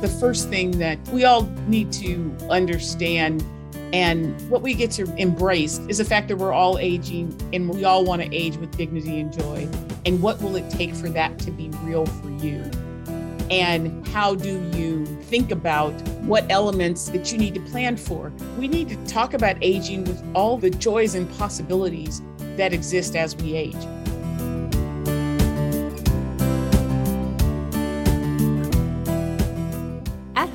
The first thing that we all need to understand and what we get to embrace is the fact that we're all aging and we all want to age with dignity and joy. And what will it take for that to be real for you? And how do you think about what elements that you need to plan for? We need to talk about aging with all the joys and possibilities that exist as we age.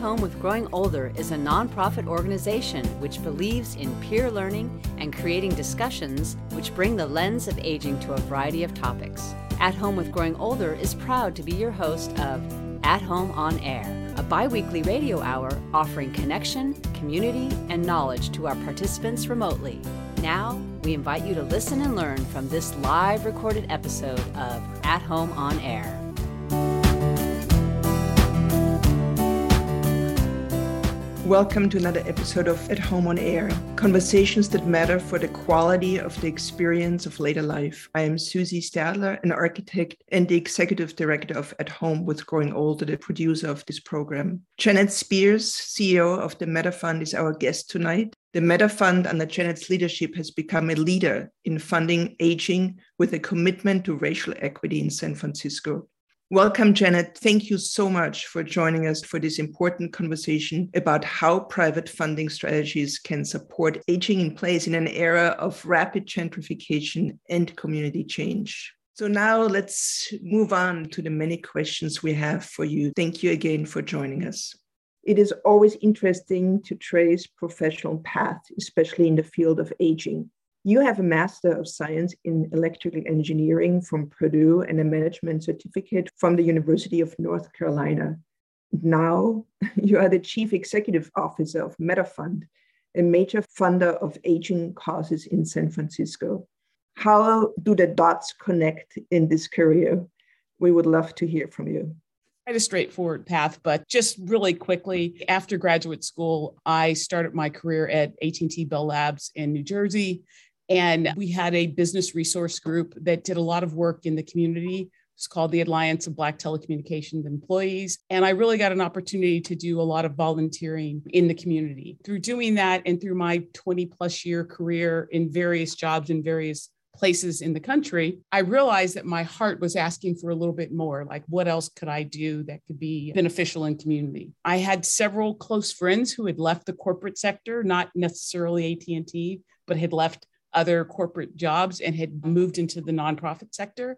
Home with Growing Older is a nonprofit organization which believes in peer learning and creating discussions which bring the lens of aging to a variety of topics. At Home with Growing Older is proud to be your host of at Home on Air, a bi weekly radio hour offering connection, community, and knowledge to our participants remotely. Now, we invite you to listen and learn from this live recorded episode of At Home on Air. Welcome to another episode of At Home on Air, conversations that matter for the quality of the experience of later life. I am Susie Stadler, an architect and the executive director of At Home with Growing Older, the producer of this program. Janet Spears, CEO of the Metta Fund, is our guest tonight. The Metta Fund, under Janet's leadership, has become a leader in funding aging with a commitment to racial equity in San Francisco. Welcome, Janet. Thank you so much for joining us for this important conversation about how private funding strategies can support aging in place in an era of rapid gentrification and community change. So, now let's move on to the many questions we have for you. Thank you again for joining us. It is always interesting to trace professional paths, especially in the field of aging. You have a Master of Science in Electrical Engineering from Purdue and a management certificate from the University of North Carolina. Now you are the Chief Executive Officer of MettaFund, a major funder of aging causes in San Francisco. How do the dots connect in this career? We would love to hear from you quite a straightforward path but just really quickly after graduate school i started my career at at&t bell labs in new jersey and we had a business resource group that did a lot of work in the community. It's called the Alliance of Black Telecommunications Employees. And I really got an opportunity to do a lot of volunteering in the community. Through doing that and through my 20 plus year career in various jobs in various places in the country, I realized that my heart was asking for a little bit more. Like, what else could I do that could be beneficial in community? I had several close friends who had left the corporate sector, not necessarily AT&T, but had left other corporate jobs and had moved into the nonprofit sector.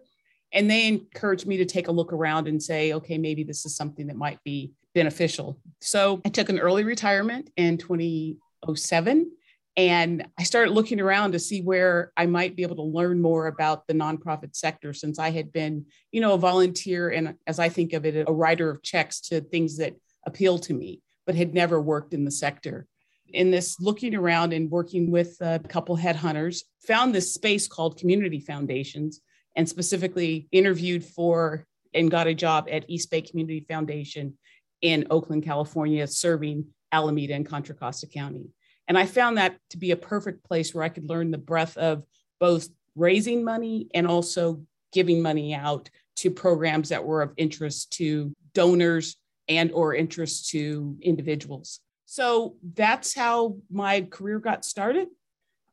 And they encouraged me to take a look around and say, okay, maybe this is something that might be beneficial. So I took an early retirement in 2007 and I started looking around to see where I might be able to learn more about the nonprofit sector since I had been, you know, a volunteer and as I think of it, a writer of checks to things that appeal to me, but had never worked in the sector in this looking around and working with a couple headhunters, found this space called Community Foundations and specifically interviewed for and got a job at East Bay Community Foundation in Oakland, California, serving Alameda and Contra Costa County. And I found that to be a perfect place where I could learn the breadth of both raising money and also giving money out to programs that were of interest to donors and or interest to individuals. So that's how my career got started.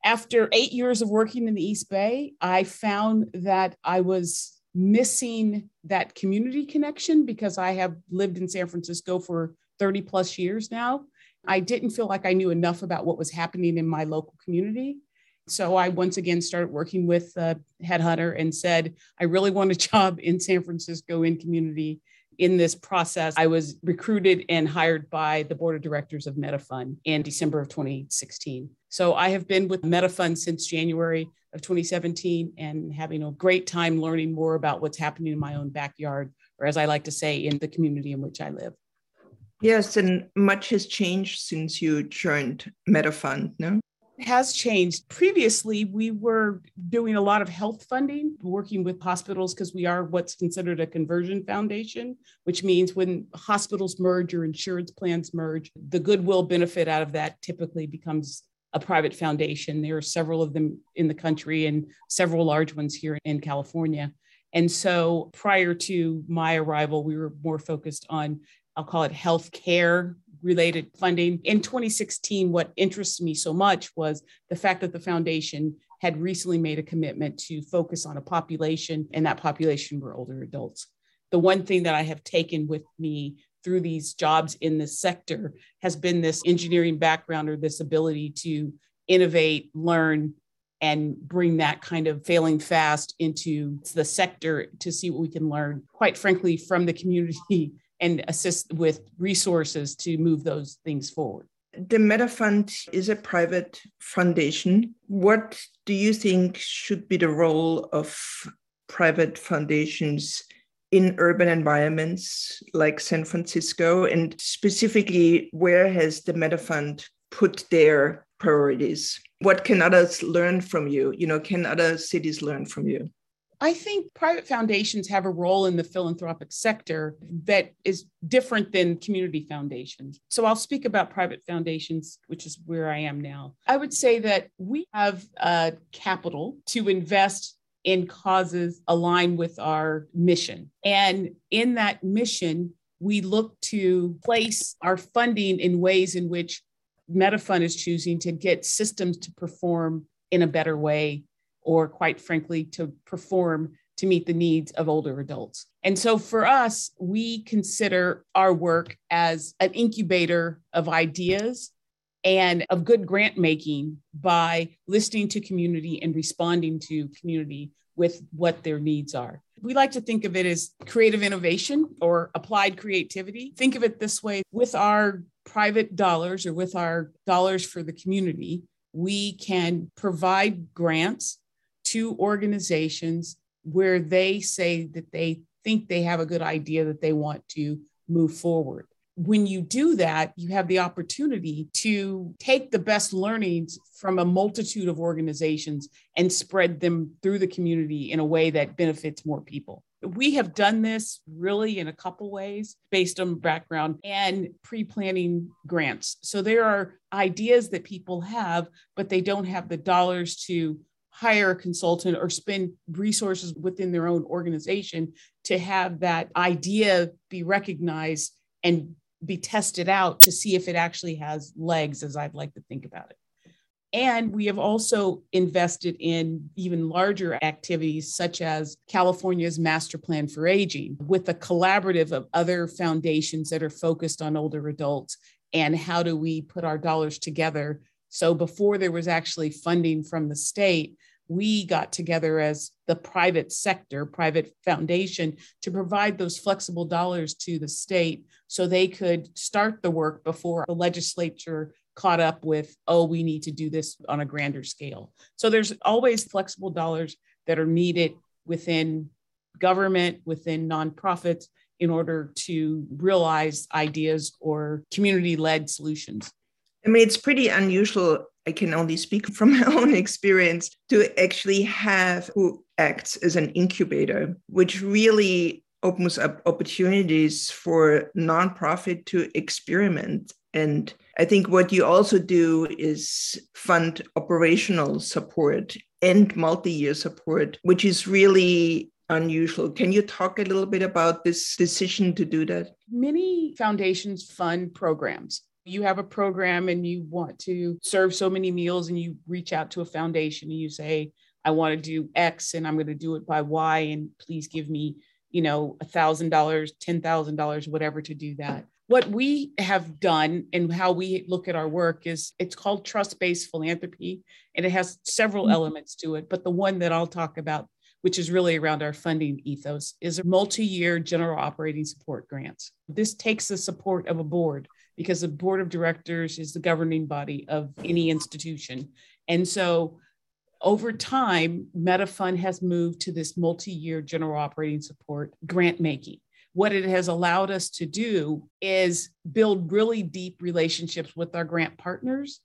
After eight years of working in the East Bay, I found that I was missing that community connection because I have lived in San Francisco for 30 plus years now. I didn't feel like I knew enough about what was happening in my local community. So I once again started working with Headhunter and said, I really want a job in San Francisco in community in this process, I was recruited and hired by the board of directors of MettaFund in December of 2016. So I have been with MettaFund since January of 2017 and having a great time learning more about what's happening in my own backyard, or as I like to say, in the community in which I live. Yes, and much has changed since you joined MettaFund, no? Has changed. Previously, we were doing a lot of health funding, working with hospitals because we are what's considered a conversion foundation, which means when hospitals merge or insurance plans merge, the goodwill benefit out of that typically becomes a private foundation. There are several of them in the country and several large ones here in California. And so prior to my arrival, we were more focused on I'll call it health care related funding. In 2016, what interests me so much was the fact that the foundation had recently made a commitment to focus on a population, and that population were older adults. The one thing that I have taken with me through these jobs in this sector has been this engineering background or this ability to innovate, learn, and bring that kind of failing fast into the sector to see what we can learn, quite frankly, from the community and assist with resources to move those things forward. The Metta Fund is a private foundation. What do you think should be the role of private foundations in urban environments like San Francisco? And specifically, where has the Metta Fund put their priorities? What can others learn from you? You know, can other cities learn from you? I think private foundations have a role in the philanthropic sector that is different than community foundations. So I'll speak about private foundations, which is where I am now. I would say that we have uh, capital to invest in causes aligned with our mission. And in that mission, we look to place our funding in ways in which MettaFund is choosing to get systems to perform in a better way, or quite frankly, to perform to meet the needs of older adults. And so for us, we consider our work as an incubator of ideas and of good grant making by listening to community and responding to community with what their needs are. We like to think of it as creative innovation or applied creativity. Think of it this way with our private dollars or with our dollars for the community, we can provide grants to organizations where they say that they think they have a good idea that they want to move forward when you do that, you have the opportunity to take the best learnings from a multitude of organizations and spread them through the community in a way that benefits more people. We have done this really in a couple ways based on background and pre planning grants. So there are ideas that people have, but they don't have the dollars to hire a consultant or spend resources within their own organization to have that idea be recognized and be tested out to see if it actually has legs, as I'd like to think about it. And we have also invested in even larger activities, such as California's Master Plan for Aging, with a collaborative of other foundations that are focused on older adults. And how do we put our dollars together? So, before there was actually funding from the state, we got together as the private sector, private foundation, to provide those flexible dollars to the state so they could start the work before the legislature caught up with, oh, we need to do this on a grander scale. So there's always flexible dollars that are needed within government, within nonprofits, in order to realize ideas or community led solutions. I mean, it's pretty unusual I can only speak from my own experience to actually have who acts as an incubator, which really opens up opportunities for nonprofit to experiment. And I think what you also do is fund operational support and multi-year support, which is really unusual. Can you talk a little bit about this decision to do that? Many foundations fund programs you have a program and you want to serve so many meals and you reach out to a foundation and you say i want to do x and i'm going to do it by y and please give me you know a thousand dollars ten thousand dollars whatever to do that. What we have done and how we look at our work is it's called trust-based philanthropy and it has several mm-hmm. elements to it but the one that i'll talk about which is really around our funding ethos is a multi-year general operating support grants. This takes the support of a board because the board of directors is the governing body of any institution. And so over time, MettaFund has moved to this multi year general operating support grant making. What it has allowed us to do is build really deep relationships with our grant partners,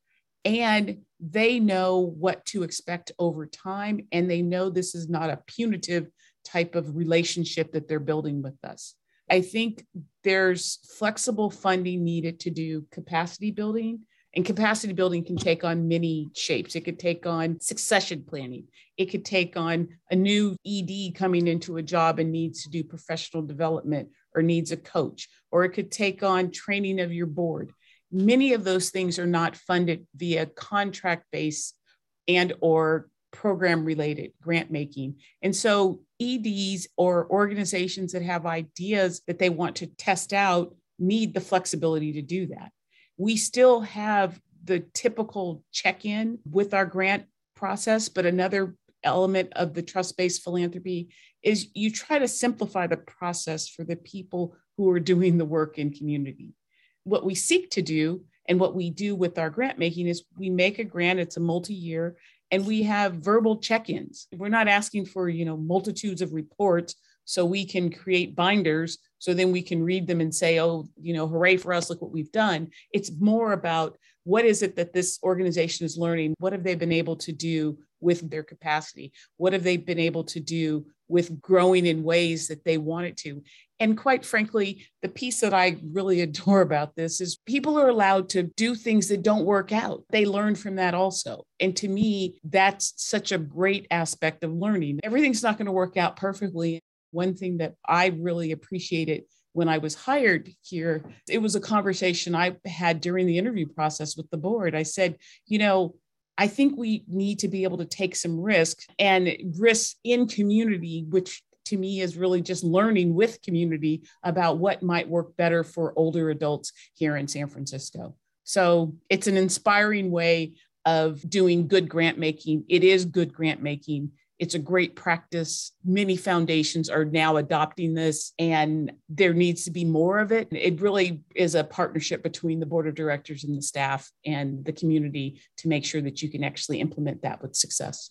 and they know what to expect over time. And they know this is not a punitive type of relationship that they're building with us. I think there's flexible funding needed to do capacity building And capacity building can take on many shapes. It could take on succession planning. It could take on a new ED coming into a job and needs to do professional development or needs a coach, or it could take on training of your board. Many of those things are not funded via contract based and or program related grant making. And so EDs or organizations that have ideas that they want to test out need the flexibility to do that. We still have the typical check in with our grant process, but another element of the trust based philanthropy is you try to simplify the process for the people who are doing the work in community. What we seek to do and what we do with our grant making is we make a grant, it's a multi year, and we have verbal check-ins. We're not asking for you know multitudes of reports so we can create binders so then we can read them and say oh you know hooray for us look what we've done. It's more about what is it that this organization is learning? What have they been able to do with their capacity? What have they been able to do with growing in ways that they wanted to and quite frankly, the piece that I really adore about this is people are allowed to do things that don't work out. They learn from that also. And to me, that's such a great aspect of learning. Everything's not going to work out perfectly. One thing that I really appreciated when I was hired here, it was a conversation I had during the interview process with the board. I said, you know, I think we need to be able to take some risk and risk in community, which to me is really just learning with community about what might work better for older adults here in San Francisco. So it's an inspiring way of doing good grant making. It is good grant making. It's a great practice. Many foundations are now adopting this, and there needs to be more of it. It really is a partnership between the board of directors and the staff and the community to make sure that you can actually implement that with success.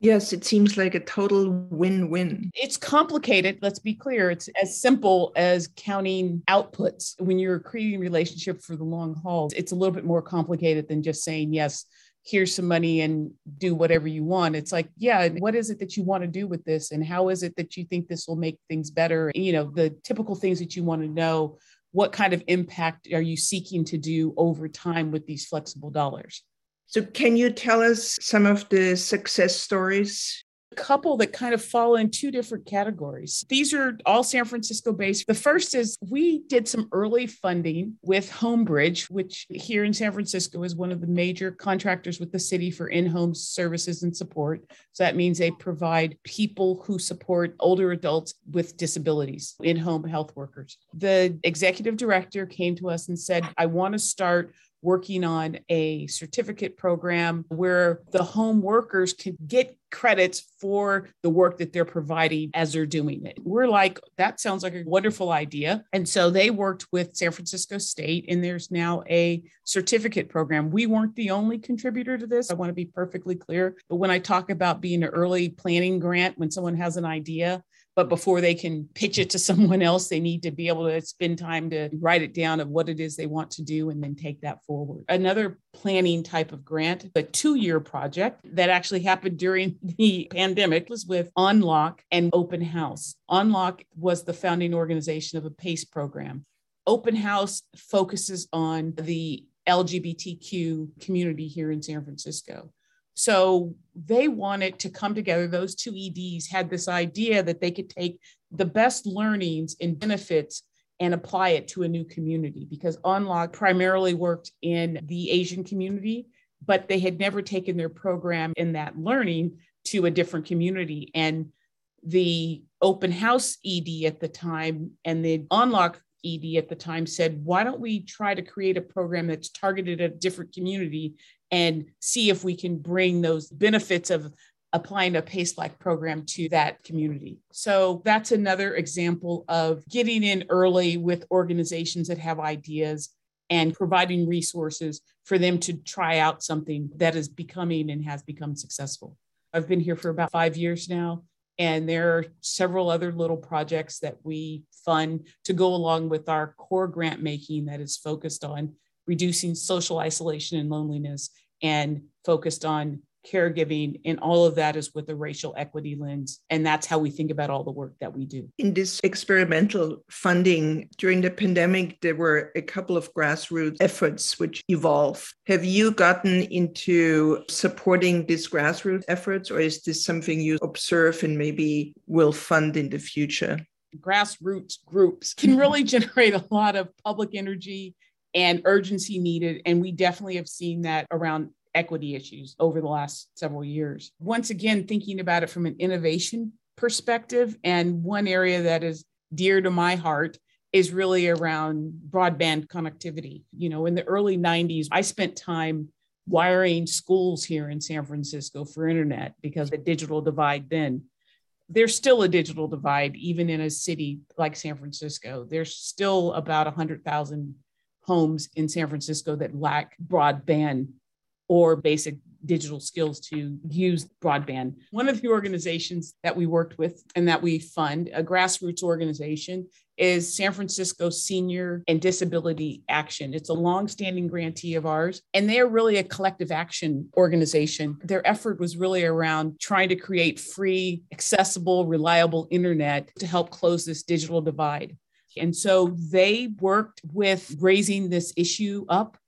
Yes, it seems like a total win win. It's complicated. Let's be clear. It's as simple as counting outputs. When you're creating relationship for the long haul, it's a little bit more complicated than just saying, yes, here's some money and do whatever you want. It's like, yeah, what is it that you want to do with this? And how is it that you think this will make things better? You know, the typical things that you want to know. What kind of impact are you seeking to do over time with these flexible dollars? So, can you tell us some of the success stories? A couple that kind of fall in two different categories. These are all San Francisco based. The first is we did some early funding with Homebridge, which here in San Francisco is one of the major contractors with the city for in home services and support. So that means they provide people who support older adults with disabilities, in home health workers. The executive director came to us and said, I want to start working on a certificate program where the home workers can get credits for the work that they're providing as they're doing it. We're like, that sounds like a wonderful idea. And so they worked with San Francisco State, and there's now a certificate program. We weren't the only contributor to this. I want to be perfectly clear. But when I talk about being an early planning grant, when someone has an idea, but before they can pitch it to someone else they need to be able to spend time to write it down of what it is they want to do and then take that forward. Another planning type of grant a two-year project that actually happened during the pandemic was with On Lok and open house. On Lok was the founding organization of a pace program. Openhouse focuses on the lgbtq community here in san francisco so they wanted to come together. Those two EDs had this idea that they could take the best learnings and benefits and apply it to a new community because On Lok primarily worked in the Asian community, but they had never taken their program in that learning to a different community. And the Openhouse ED at the time and the On Lok ED at the time said, why don't we try to create a program that's targeted at a different community and see if we can bring those benefits of applying a PACE like program to that community. So that's another example of getting in early with organizations that have ideas and providing resources for them to try out something that is becoming and has become successful. I've been here for about five years now, and there are several other little projects that we fund to go along with our core grant making that is focused on reducing social isolation and loneliness and focused on caregiving, and all of that is with a racial equity lens. And that's how we think about all the work that we do. In this experimental funding during the pandemic, there were a couple of grassroots efforts which evolved. Have you gotten into supporting these grassroots efforts, or is this something you observe and maybe will fund in the future? Grassroots groups can really generate a lot of public energy and urgency needed. And we definitely have seen that around equity issues over the last several years. Once again, thinking about it from an innovation perspective, and one area that is dear to my heart is really around broadband connectivity. You know, in the early 90s, I spent time wiring schools here in San Francisco for internet because the digital divide then. There's still a digital divide, even in a city like San Francisco. There's still about 100,000 homes in San Francisco that lack broadband or basic digital skills to use broadband. One of the organizations that we worked with and that we fund, a grassroots organization, is San Francisco Senior and Disability Action. It's a longstanding grantee of ours, and they are really a collective action organization. Their effort was really around trying to create free, accessible, reliable internet to help close this digital divide. And so they worked with raising this issue up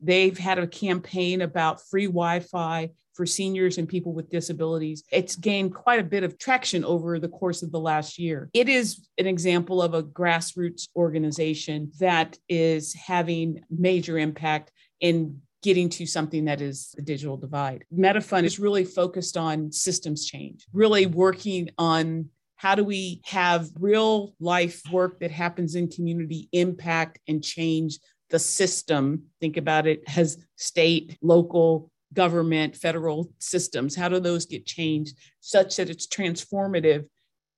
They've had a campaign about free Wi Fi for seniors and people with disabilities. It's gained quite a bit of traction over the course of the last year. It is an example of a grassroots organization that is having major impact in getting to something that is the digital divide. MettaFund is really focused on systems change, really working on how do we have real life work that happens in community impact and change the system, think about it as state, local, government, federal systems. How do those get changed such that it's transformative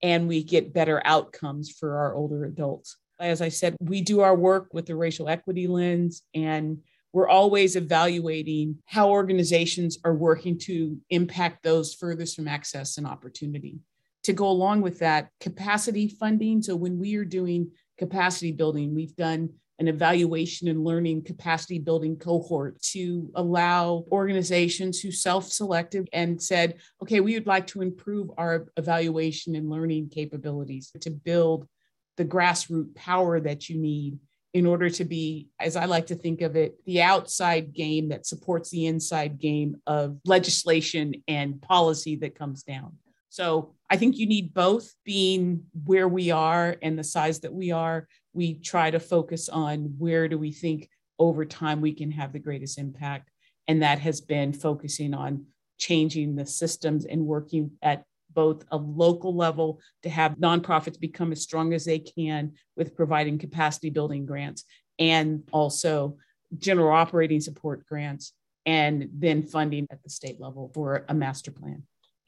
and we get better outcomes for our older adults? As I said, we do our work with the racial equity lens and we're always evaluating how organizations are working to impact those furthest from access and opportunity. To go along with that, capacity funding. So, when we are doing capacity building, we've done an evaluation and learning capacity building cohort to allow organizations who self selected and said, okay, we would like to improve our evaluation and learning capabilities to build the grassroots power that you need in order to be, as I like to think of it, the outside game that supports the inside game of legislation and policy that comes down. So I think you need both being where we are and the size that we are. We try to focus on where do we think over time we can have the greatest impact. And that has been focusing on changing the systems and working at both a local level to have nonprofits become as strong as they can with providing capacity building grants and also general operating support grants and then funding at the state level for a master plan.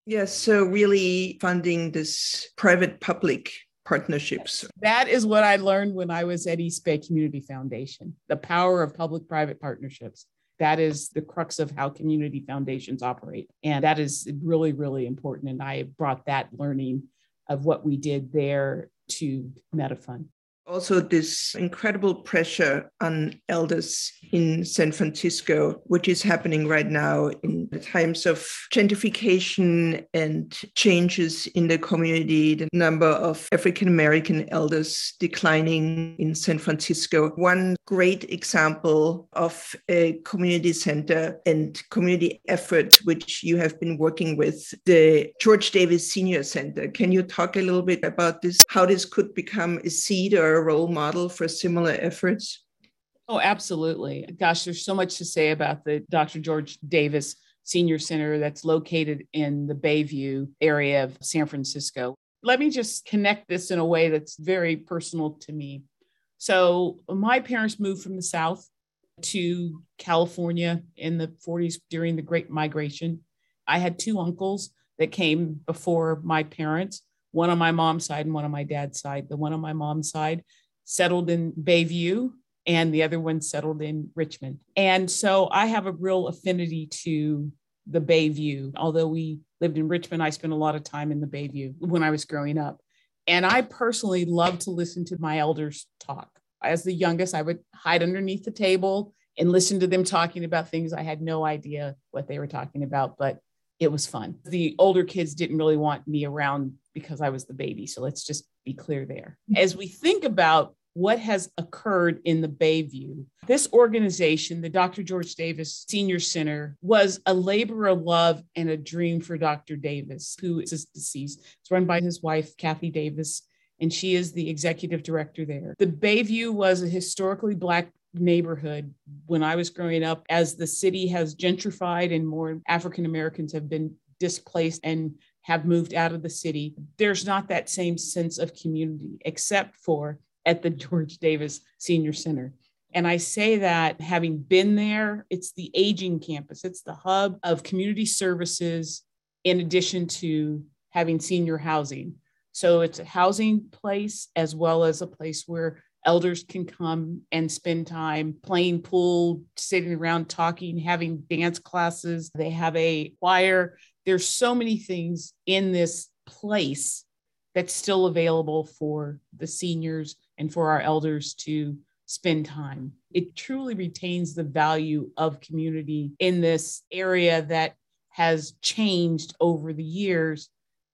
Yes, so really funding this private public partnerships. That is what I learned when I was at East Bay Community Foundation the power of public private partnerships. That is the crux of how community foundations operate. And that is really, really important. And I brought that learning of what we did there to MettaFund also this incredible pressure on elders in San Francisco, which is happening right now in times of gentrification and changes in the community, the number of African American elders declining in San Francisco. One great example of a community center and community effort which you have been working with, the George Davis Senior Center. Can you talk a little bit about this, how this could become a seed or a role model for similar efforts? Oh, absolutely. Gosh, there's so much to say about the Dr. George Davis Senior Center that's located in the Bayview area of San Francisco. Let me just connect this in a way that's very personal to me. So, my parents moved from the South to California in the 40s during the Great Migration. I had two uncles that came before my parents, one on my mom's side and one on my dad's side. The one on my mom's side settled in Bayview and the other one settled in Richmond. And so I have a real affinity to the Bayview. Although we lived in Richmond, I spent a lot of time in the Bayview when I was growing up. And I personally love to listen to my elders talk. As the youngest, I would hide underneath the table and listen to them talking about things I had no idea what they were talking about. But it was fun. The older kids didn't really want me around because I was the baby. So let's just be clear there. Mm-hmm. As we think about what has occurred in the Bayview. This organization, the Dr. George Davis Senior Center, was a labor of love and a dream for Dr. Davis, who is deceased. It's run by his wife, Kathy Davis, and she is the executive director there. The Bayview was a historically Black neighborhood when I was growing up. As the city has gentrified and more African Americans have been displaced and have moved out of the city, there's not that same sense of community, except for at the George Davis Senior Center. And I say that having been there, it's the aging campus, it's the hub of community services in addition to having senior housing. So it's a housing place as well as a place where elders can come and spend time playing pool, sitting around talking, having dance classes. They have a choir. There's so many things in this place that's still available for the seniors and for our elders to spend time. It truly retains the value of community in this area that has changed over the years.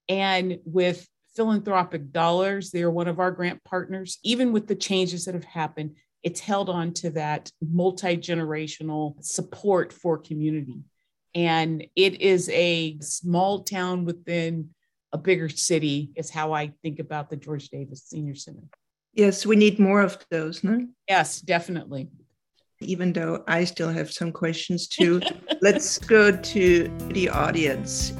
And with philanthropic dollars, they are one of our grant partners. Even with the changes that have happened, it's held on to that multi generational support for community. And it is a small town within a bigger city, is how I think about the George Davis Senior Center. Yes, we need more of those, no? Yes, definitely. Even though I still have some questions too, let's go to the audience.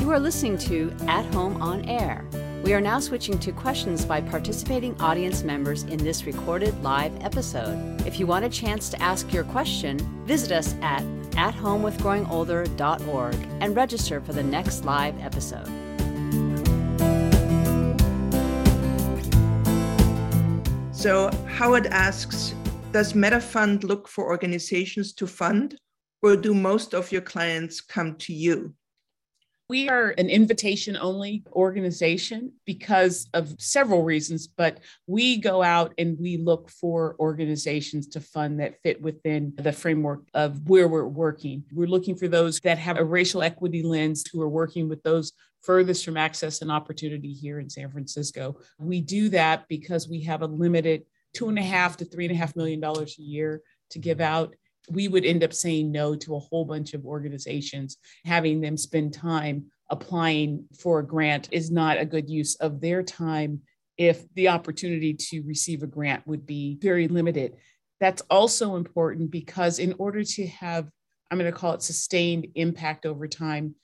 You are listening to At Home on Air. We are now switching to questions by participating audience members in this recorded live episode. If you want a chance to ask your question, visit us at athomewithgrowingolder.org and register for the next live episode. So, Howard asks Does MettaFund look for organizations to fund, or do most of your clients come to you? We are an invitation only organization because of several reasons, but we go out and we look for organizations to fund that fit within the framework of where we're working. We're looking for those that have a racial equity lens who are working with those furthest from access and opportunity here in San Francisco. We do that because we have a limited two and a half to three and a half million dollars a year to give out we would end up saying no to a whole bunch of organizations. Having them spend time applying for a grant is not a good use of their time if the opportunity to receive a grant would be very limited. That's also important because, in order to have, I'm going to call it sustained impact over time,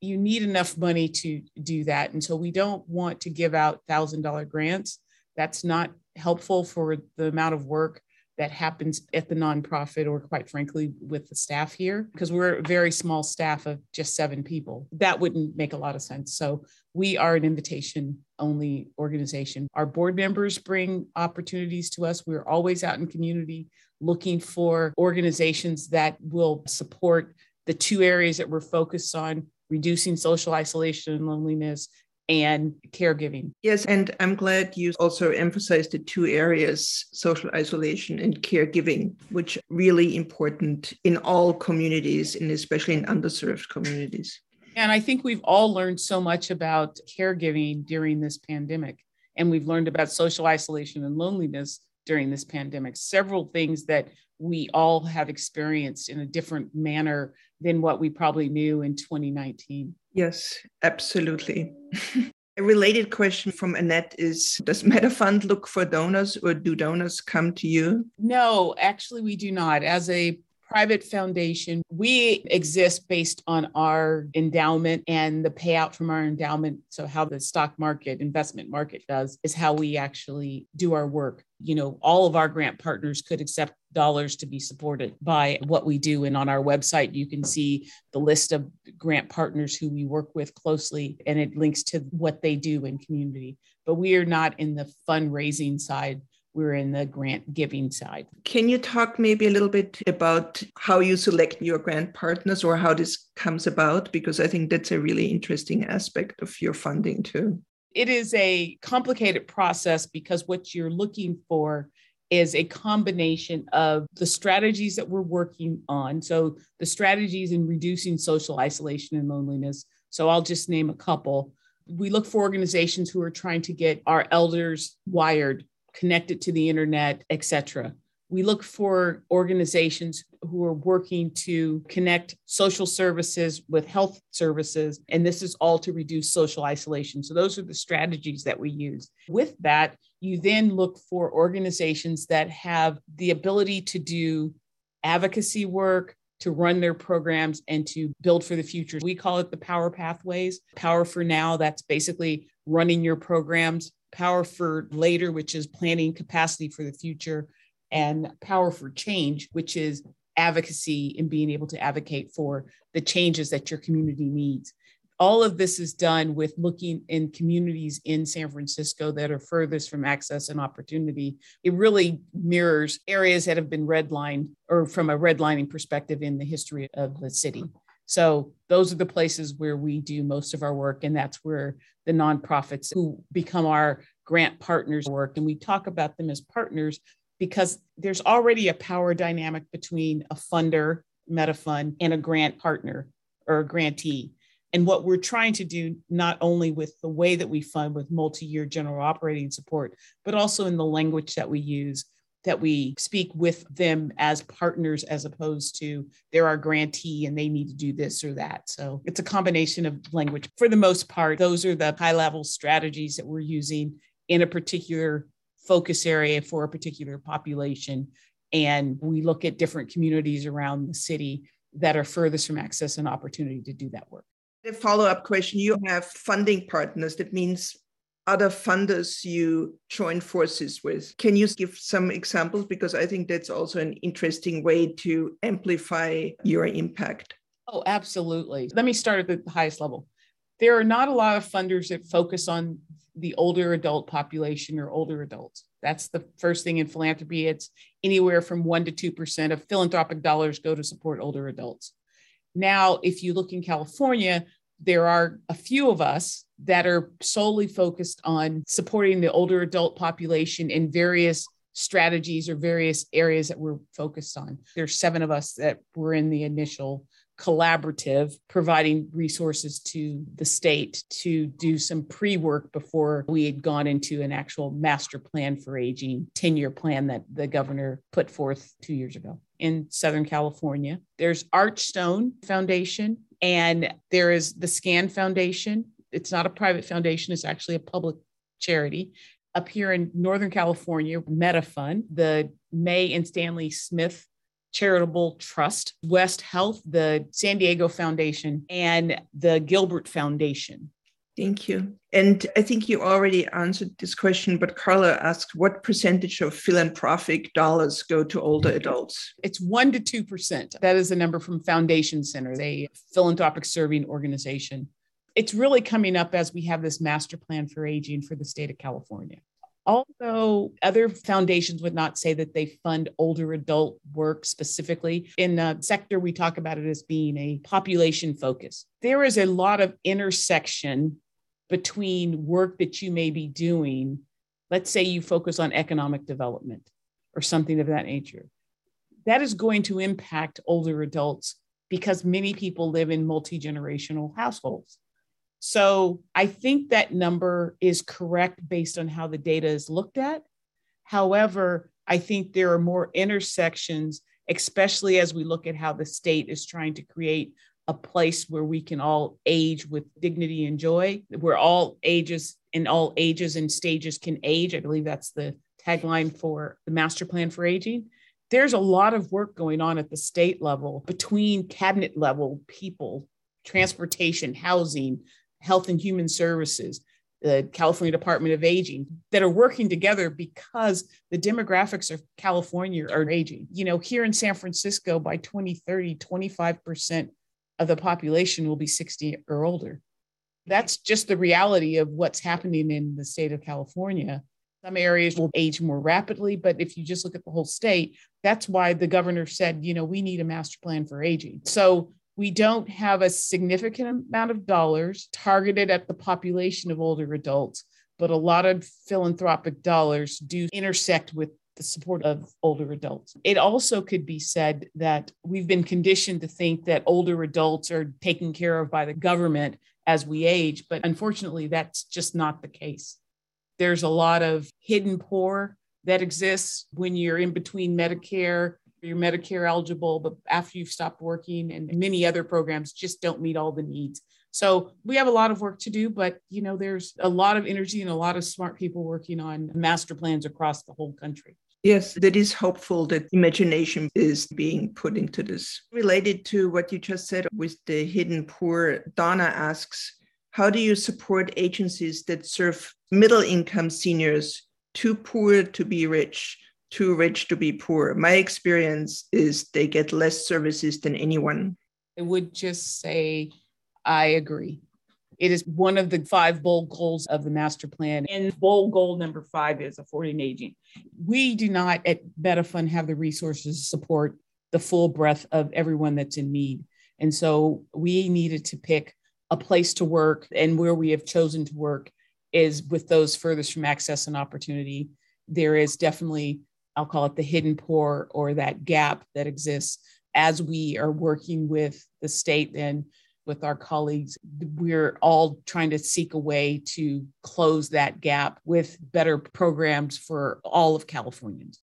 you need enough money to do that. And so we don't want to give out $1,000 grants. That's not helpful for the amount of work that happens at the nonprofit or quite frankly with the staff here because we're a very small staff of just seven people. That wouldn't make a lot of sense. So we are an invitation only organization. Our board members bring opportunities to us. We're always out in community looking for organizations that will support the two areas that we're focused on reducing social isolation and loneliness and caregiving. Yes, and I'm glad you also emphasized the two areas social isolation and caregiving, which are really important in all communities and especially in underserved communities. And I think we've all learned so much about caregiving during this pandemic. And we've learned about social isolation and loneliness during this pandemic. Several things that we all have experienced in a different manner than what we probably knew in 2019. Yes, absolutely. A related question from Annette is Does MettaFund look for donors or do donors come to you? No, actually, we do not. As a private foundation. We exist based on our endowment and the payout from our endowment. So, how the stock market, investment market does, is how we actually do our work. You know, all of our grant partners could accept dollars to be supported by what we do. And on our website, you can see the list of grant partners who we work with closely, and it links to what they do in community. But we are not in the fundraising side we're in the grant giving side. Can you talk maybe a little bit about how you select your grant partners or how this comes about? Because I think that's a really interesting aspect of your funding too. It is a complicated process because what you're looking for is a combination of the strategies that we're working on. So, the strategies in reducing social isolation and loneliness. So, I'll just name a couple. We look for organizations who are trying to get our elders wired, connected to the internet, etc. We look for organizations who are working to connect social services with health services. And this is all to reduce social isolation. So, those are the strategies that we use. With that, you then look for organizations that have the ability to do advocacy work, to run their programs, and to build for the future. We call it the power pathways. Power for now, that's basically running your programs. Power for later, which is planning capacity for the future and power for change, which is advocacy and being able to advocate for the changes that your community needs. All of this is done with looking in communities in San Francisco that are furthest from access and opportunity. It really mirrors areas that have been redlined or from a redlining perspective in the history of the city. So those are the places where we do most of our work. And that's where the nonprofits who become our grant partners work. And we talk about them as partners because there's already a power dynamic between a funder, MettaFund, and a grant partner or a grantee. And what we're trying to do, not only with the way that we fund with multi year general operating support, but also in the language that we use, that we speak with them as partners as opposed to they're our grantee and they need to do this or that. So it's a combination of language. For the most part, those are the high level strategies that we're using in a particular focus area for a particular population. And we look at different communities around the city that are furthest from access and opportunity to do that work. A follow up question you have funding partners, that means other funders you join forces with. Can you give some examples? Because I think that's also an interesting way to amplify your impact. Oh, absolutely. Let me start at the highest level. There are not a lot of funders that focus on the older adult population or older adults. That's the first thing in philanthropy. It's anywhere from 1% to 2% of philanthropic dollars go to support older adults. Now, if you look in California, there are a few of us that are solely focused on supporting the older adult population in various strategies or various areas that we're focused on. There's seven of us that were in the initial collaborative, providing resources to the state to do some pre work before we had gone into an actual master plan for aging 10 year plan that the governor put forth two years ago in Southern California. There's Archstone Foundation, and there is the SCAN Foundation. It's not a private foundation, it's actually a public charity. Up here in Northern California, MettaFund, the May and Stanley Smith Charitable Trust, West Health, the San Diego Foundation, and the Gilbert Foundation. Thank you. And I think you already answered this question, but Carla asked what percentage of philanthropic dollars go to older adults? It's 1% to 2%. That is a number from Foundation Center, a philanthropic serving organization. It's really coming up as we have this master plan for aging for the state of California. Although other foundations would not say that they fund older adult work specifically, in the sector, we talk about it as being a population focus. There is a lot of intersection between work that you may be doing. Let's say you focus on economic development or something of that nature. That is going to impact older adults because many people live in multi generational households. So I think that number is correct based on how the data is looked at. However, I think there are more intersections, especially as we look at how the state is trying to create a place where we can all age with dignity and joy, where all ages and all ages and stages can age. I believe that's the tagline for the master plan for aging. There's a lot of work going on at the state level between cabinet level people, transportation, housing, Health and Human Services, the California Department of Aging that are working together because the demographics of California are aging. You know, here in San Francisco by 2030, 25% of the population will be 60 or older. That's just the reality of what's happening in the state of California. Some areas will age more rapidly, but if you just look at the whole state, that's why the governor said, you know, we need a master plan for aging. So we don't have a significant amount of dollars targeted at the population of older adults, but a lot of philanthropic dollars do intersect with the support of older adults. It also could be said that we've been conditioned to think that older adults are taken care of by the government as we age, but unfortunately, that's just not the case. There's a lot of hidden poor that exists when you're in between Medicare, you're Medicare eligible, but after you've stopped working, and many other programs just don't meet all the needs. So we have a lot of work to do, but you know, there's a lot of energy and a lot of smart people working on master plans across the whole country. Yes, that is hopeful that imagination is being put into this. Related to what you just said with the hidden poor, Donna asks, how do you support agencies that serve middle income seniors too poor to be rich, too rich to be poor? My experience is they get less services than anyone. I would just say, I agree. It is one of the five bold goals of the master plan. And bold goal number five is affording aging. We do not at Metta Fund have the resources to support the full breadth of everyone that's in need. And so we needed to pick a place to work. And where we have chosen to work is with those furthest from access and opportunity. There is definitely, I'll call it the hidden poor or that gap that exists as we are working with the state and with our colleagues, we're all trying to seek a way to close that gap with better programs for all of Californians.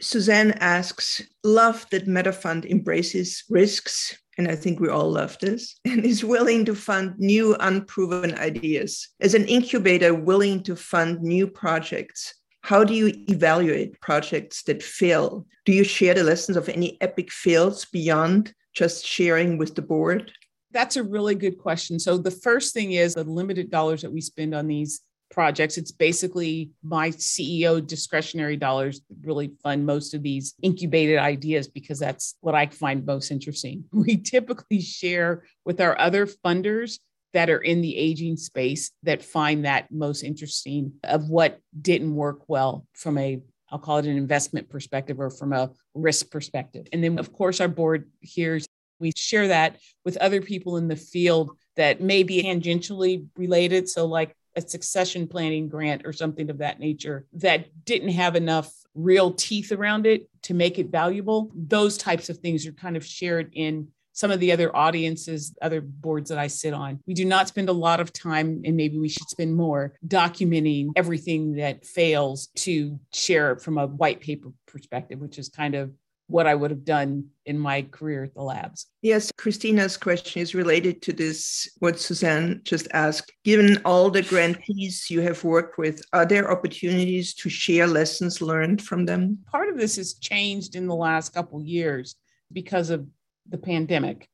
Suzanne asks, love that Metta Fund embraces risks, and I think we all love this, and is willing to fund new unproven ideas. As an incubator willing to fund new projects, how do you evaluate projects that fail? Do you share the lessons of any epic fails beyond just sharing with the board? That's a really good question. So, the first thing is the limited dollars that we spend on these projects. It's basically my CEO discretionary dollars really fund most of these incubated ideas because that's what I find most interesting. We typically share with our other funders that are in the aging space that find that most interesting of what didn't work well from a I'll call it an investment perspective or from a risk perspective. And then, of course, our board hears we share that with other people in the field that may be tangentially related. So, like a succession planning grant or something of that nature that didn't have enough real teeth around it to make it valuable. Those types of things are kind of shared in some of the other audiences, other boards that I sit on. We do not spend a lot of time, and maybe we should spend more, documenting everything that fails to share from a white paper perspective, which is kind of what I would have done in my career at the labs. Yes, Christina's question is related to this, what Suzanne just asked. Given all the grantees you have worked with, are there opportunities to share lessons learned from them? Part of this has changed in the last couple years because of the pandemic.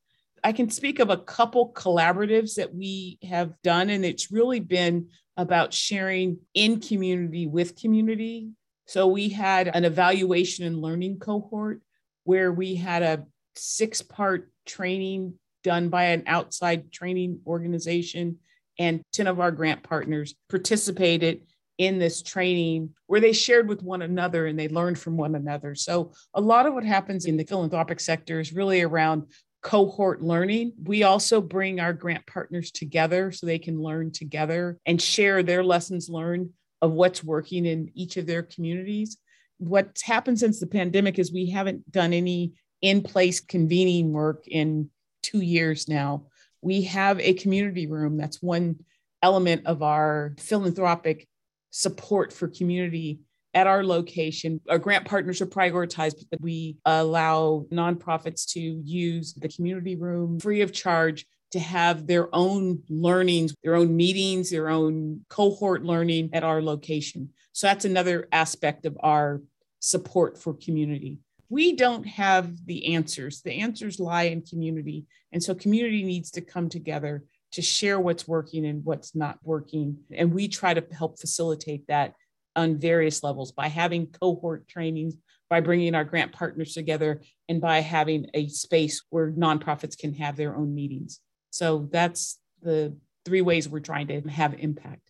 I can speak of a couple collaboratives that we have done, and it's really been about sharing in community with community. So we had an evaluation and learning cohort where we had a six part training done by an outside training organization. And 10 of our grant partners participated in this training where they shared with one another and they learned from one another. So, a lot of what happens in the philanthropic sector is really around cohort learning. We also bring our grant partners together so they can learn together and share their lessons learned of what's working in each of their communities what's happened since the pandemic is we haven't done any in place convening work in two years now. We have a community room. That's one element of our philanthropic support for community at our location. Our grant partners are prioritized, but we allow nonprofits to use the community room free of charge to have their own learnings, their own meetings, their own cohort learning at our location. So that's another aspect of our support for community. We don't have the answers. The answers lie in community. And so community needs to come together to share what's working and what's not working. And we try to help facilitate that on various levels by having cohort trainings, by bringing our grant partners together, and by having a space where nonprofits can have their own meetings. So that's the three ways we're trying to have impact.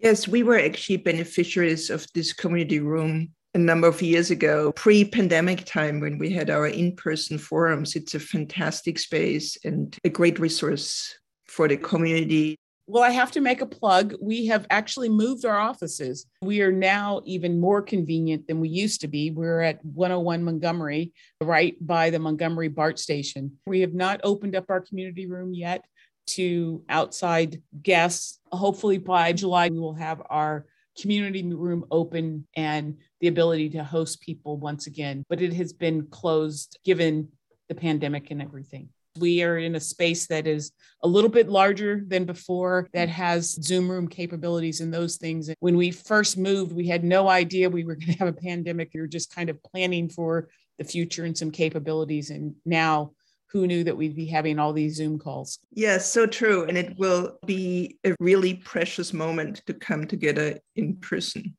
Yes, we were actually beneficiaries of this community room a number of years ago, pre pandemic time, when we had our in person forums. It's a fantastic space and a great resource for the community. Well, I have to make a plug. We have actually moved our offices. We are now even more convenient than we used to be. We're at 101 Montgomery, right by the Montgomery BART station. We have not opened up our community room yet to outside guests. Hopefully, by July, we will have our community room open and the ability to host people once again. But it has been closed given the pandemic and everything. We are in a space that is a little bit larger than before, that has Zoom room capabilities and those things. When we first moved, we had no idea we were going to have a pandemic. We were just kind of planning for the future and some capabilities. And now, who knew that we'd be having all these Zoom calls? Yes, so true. And it will be a really precious moment to come together in person.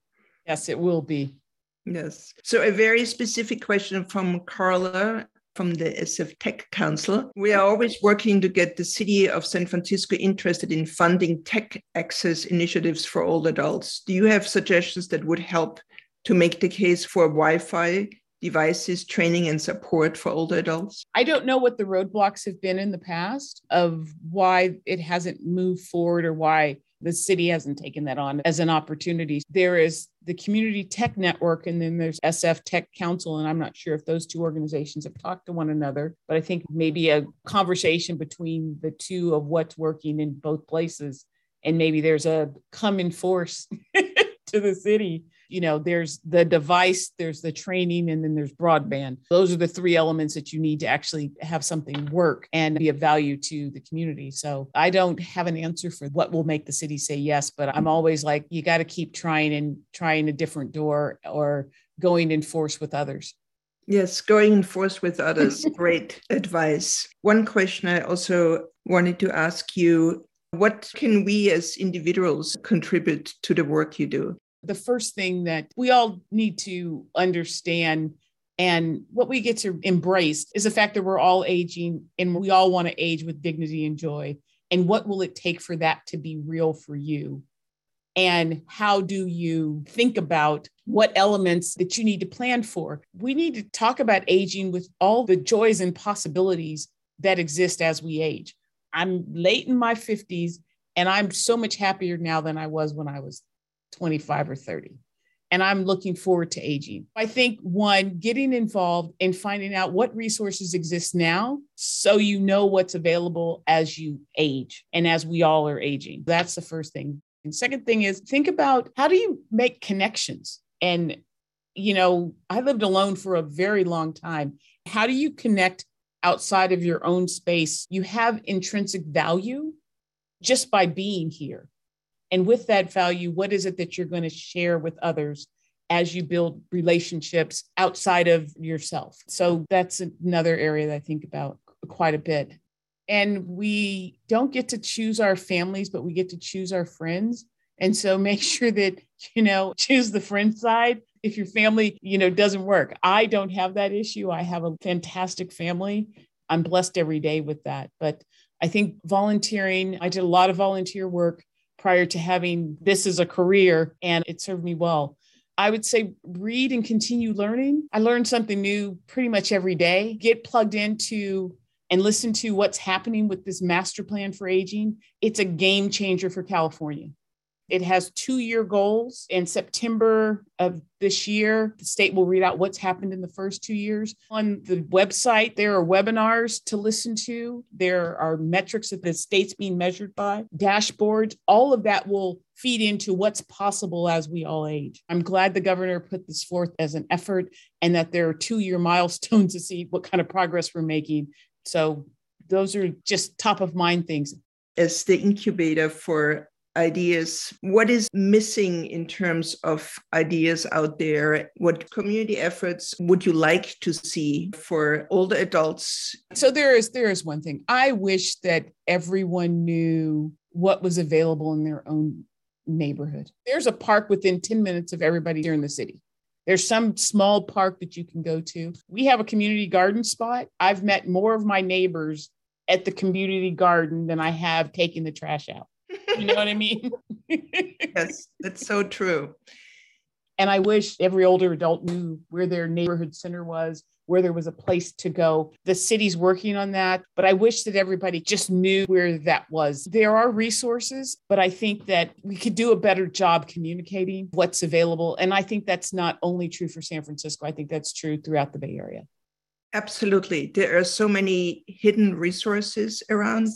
Yes, it will be. Yes. So, a very specific question from Carla from the SF Tech Council. We are always working to get the city of San Francisco interested in funding tech access initiatives for all adults. Do you have suggestions that would help to make the case for Wi Fi devices, training, and support for older adults? I don't know what the roadblocks have been in the past of why it hasn't moved forward or why the city hasn't taken that on as an opportunity. There is the Community Tech Network, and then there's SF Tech Council. And I'm not sure if those two organizations have talked to one another, but I think maybe a conversation between the two of what's working in both places. And maybe there's a common force to the city you know there's the device there's the training and then there's broadband those are the three elements that you need to actually have something work and be of value to the community so i don't have an answer for what will make the city say yes but i'm always like you got to keep trying and trying a different door or going in force with others Yes, going in force with others. Great advice. One question I also wanted to ask you what can we as individuals contribute to the work you do? The first thing that we all need to understand and what we get to embrace is the fact that we're all aging and we all want to age with dignity and joy. And what will it take for that to be real for you? And how do you think about what elements that you need to plan for? We need to talk about aging with all the joys and possibilities that exist as we age. I'm late in my 50s and I'm so much happier now than I was when I was 25 or 30. And I'm looking forward to aging. I think one, getting involved and finding out what resources exist now so you know what's available as you age and as we all are aging. That's the first thing. And second thing is think about how do you make connections? And, you know, I lived alone for a very long time. How do you connect outside of your own space? You have intrinsic value just by being here. And with that value, what is it that you're going to share with others as you build relationships outside of yourself? So that's another area that I think about quite a bit. And we don't get to choose our families, but we get to choose our friends. And so make sure that, you know, choose the friend side if your family, you know, doesn't work. I don't have that issue. I have a fantastic family. I'm blessed every day with that. But I think volunteering, I did a lot of volunteer work prior to having this as a career, and it served me well. I would say read and continue learning. I learn something new pretty much every day. Get plugged into and listen to what's happening with this master plan for aging. It's a game changer for California. It has two year goals. In September of this year, the state will read out what's happened in the first two years. On the website, there are webinars to listen to. There are metrics that the state's being measured by, dashboards. All of that will feed into what's possible as we all age. I'm glad the governor put this forth as an effort and that there are two year milestones to see what kind of progress we're making. So, those are just top of mind things. As the incubator for ideas what is missing in terms of ideas out there? What community efforts would you like to see for older adults? So there is there is one thing. I wish that everyone knew what was available in their own neighborhood. There's a park within 10 minutes of everybody here in the city. There's some small park that you can go to. We have a community garden spot. I've met more of my neighbors at the community garden than i have taking the trash out you know what I mean? yes, that's so true. And I wish every older adult knew where their neighborhood center was, where there was a place to go. The city's working on that, but I wish that everybody just knew where that was. There are resources, but I think that we could do a better job communicating what's available. And I think that's not only true for San Francisco, I think that's true throughout the Bay Area. Absolutely. There are so many hidden resources around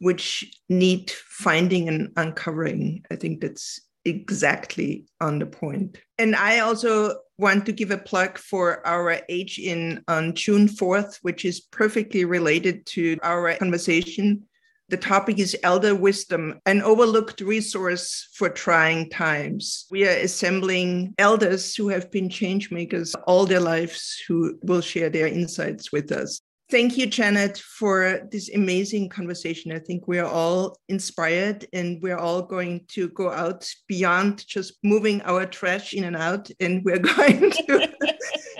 which need finding and uncovering. I think that's exactly on the point. And I also want to give a plug for our Age In on June 4th, which is perfectly related to our conversation. The topic is Elder Wisdom, an overlooked resource for trying times. We are assembling elders who have been change makers all their lives who will share their insights with us. Thank you, Janet, for this amazing conversation. I think we are all inspired and we're all going to go out beyond just moving our trash in and out. And we're going to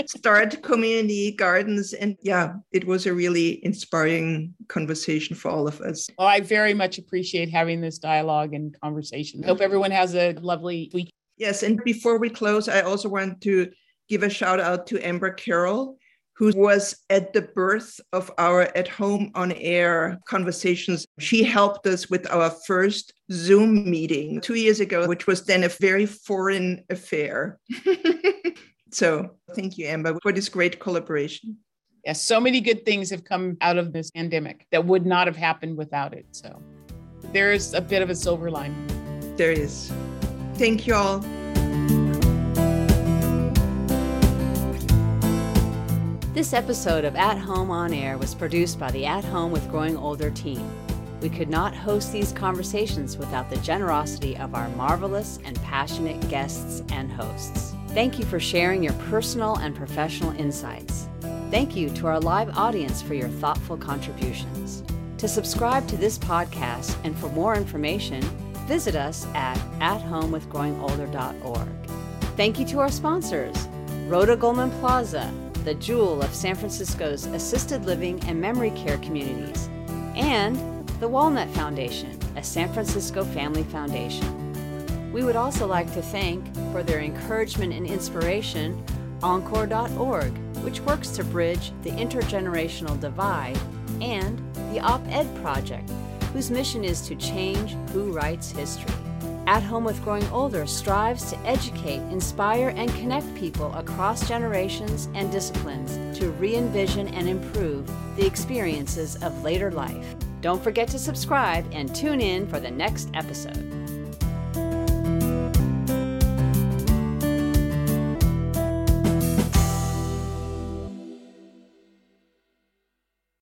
start community gardens. And yeah, it was a really inspiring conversation for all of us. Well, I very much appreciate having this dialogue and conversation. Hope everyone has a lovely week. Yes. And before we close, I also want to give a shout out to Amber Carroll who was at the birth of our at home on air conversations. She helped us with our first Zoom meeting two years ago, which was then a very foreign affair. so thank you, Amber, for this great collaboration. Yes, so many good things have come out of this pandemic that would not have happened without it. So there's a bit of a silver line. There is. Thank you all. This episode of At Home on Air was produced by the At Home with Growing Older team. We could not host these conversations without the generosity of our marvelous and passionate guests and hosts. Thank you for sharing your personal and professional insights. Thank you to our live audience for your thoughtful contributions. To subscribe to this podcast and for more information, visit us at athomewithgrowingolder.org. Thank you to our sponsors, Rhoda Goldman Plaza, the jewel of San Francisco's assisted living and memory care communities, and the Walnut Foundation, a San Francisco family foundation. We would also like to thank, for their encouragement and inspiration, Encore.org, which works to bridge the intergenerational divide, and the Op Ed Project, whose mission is to change who writes history. At Home with Growing Older strives to educate, inspire, and connect people across generations and disciplines to re envision and improve the experiences of later life. Don't forget to subscribe and tune in for the next episode.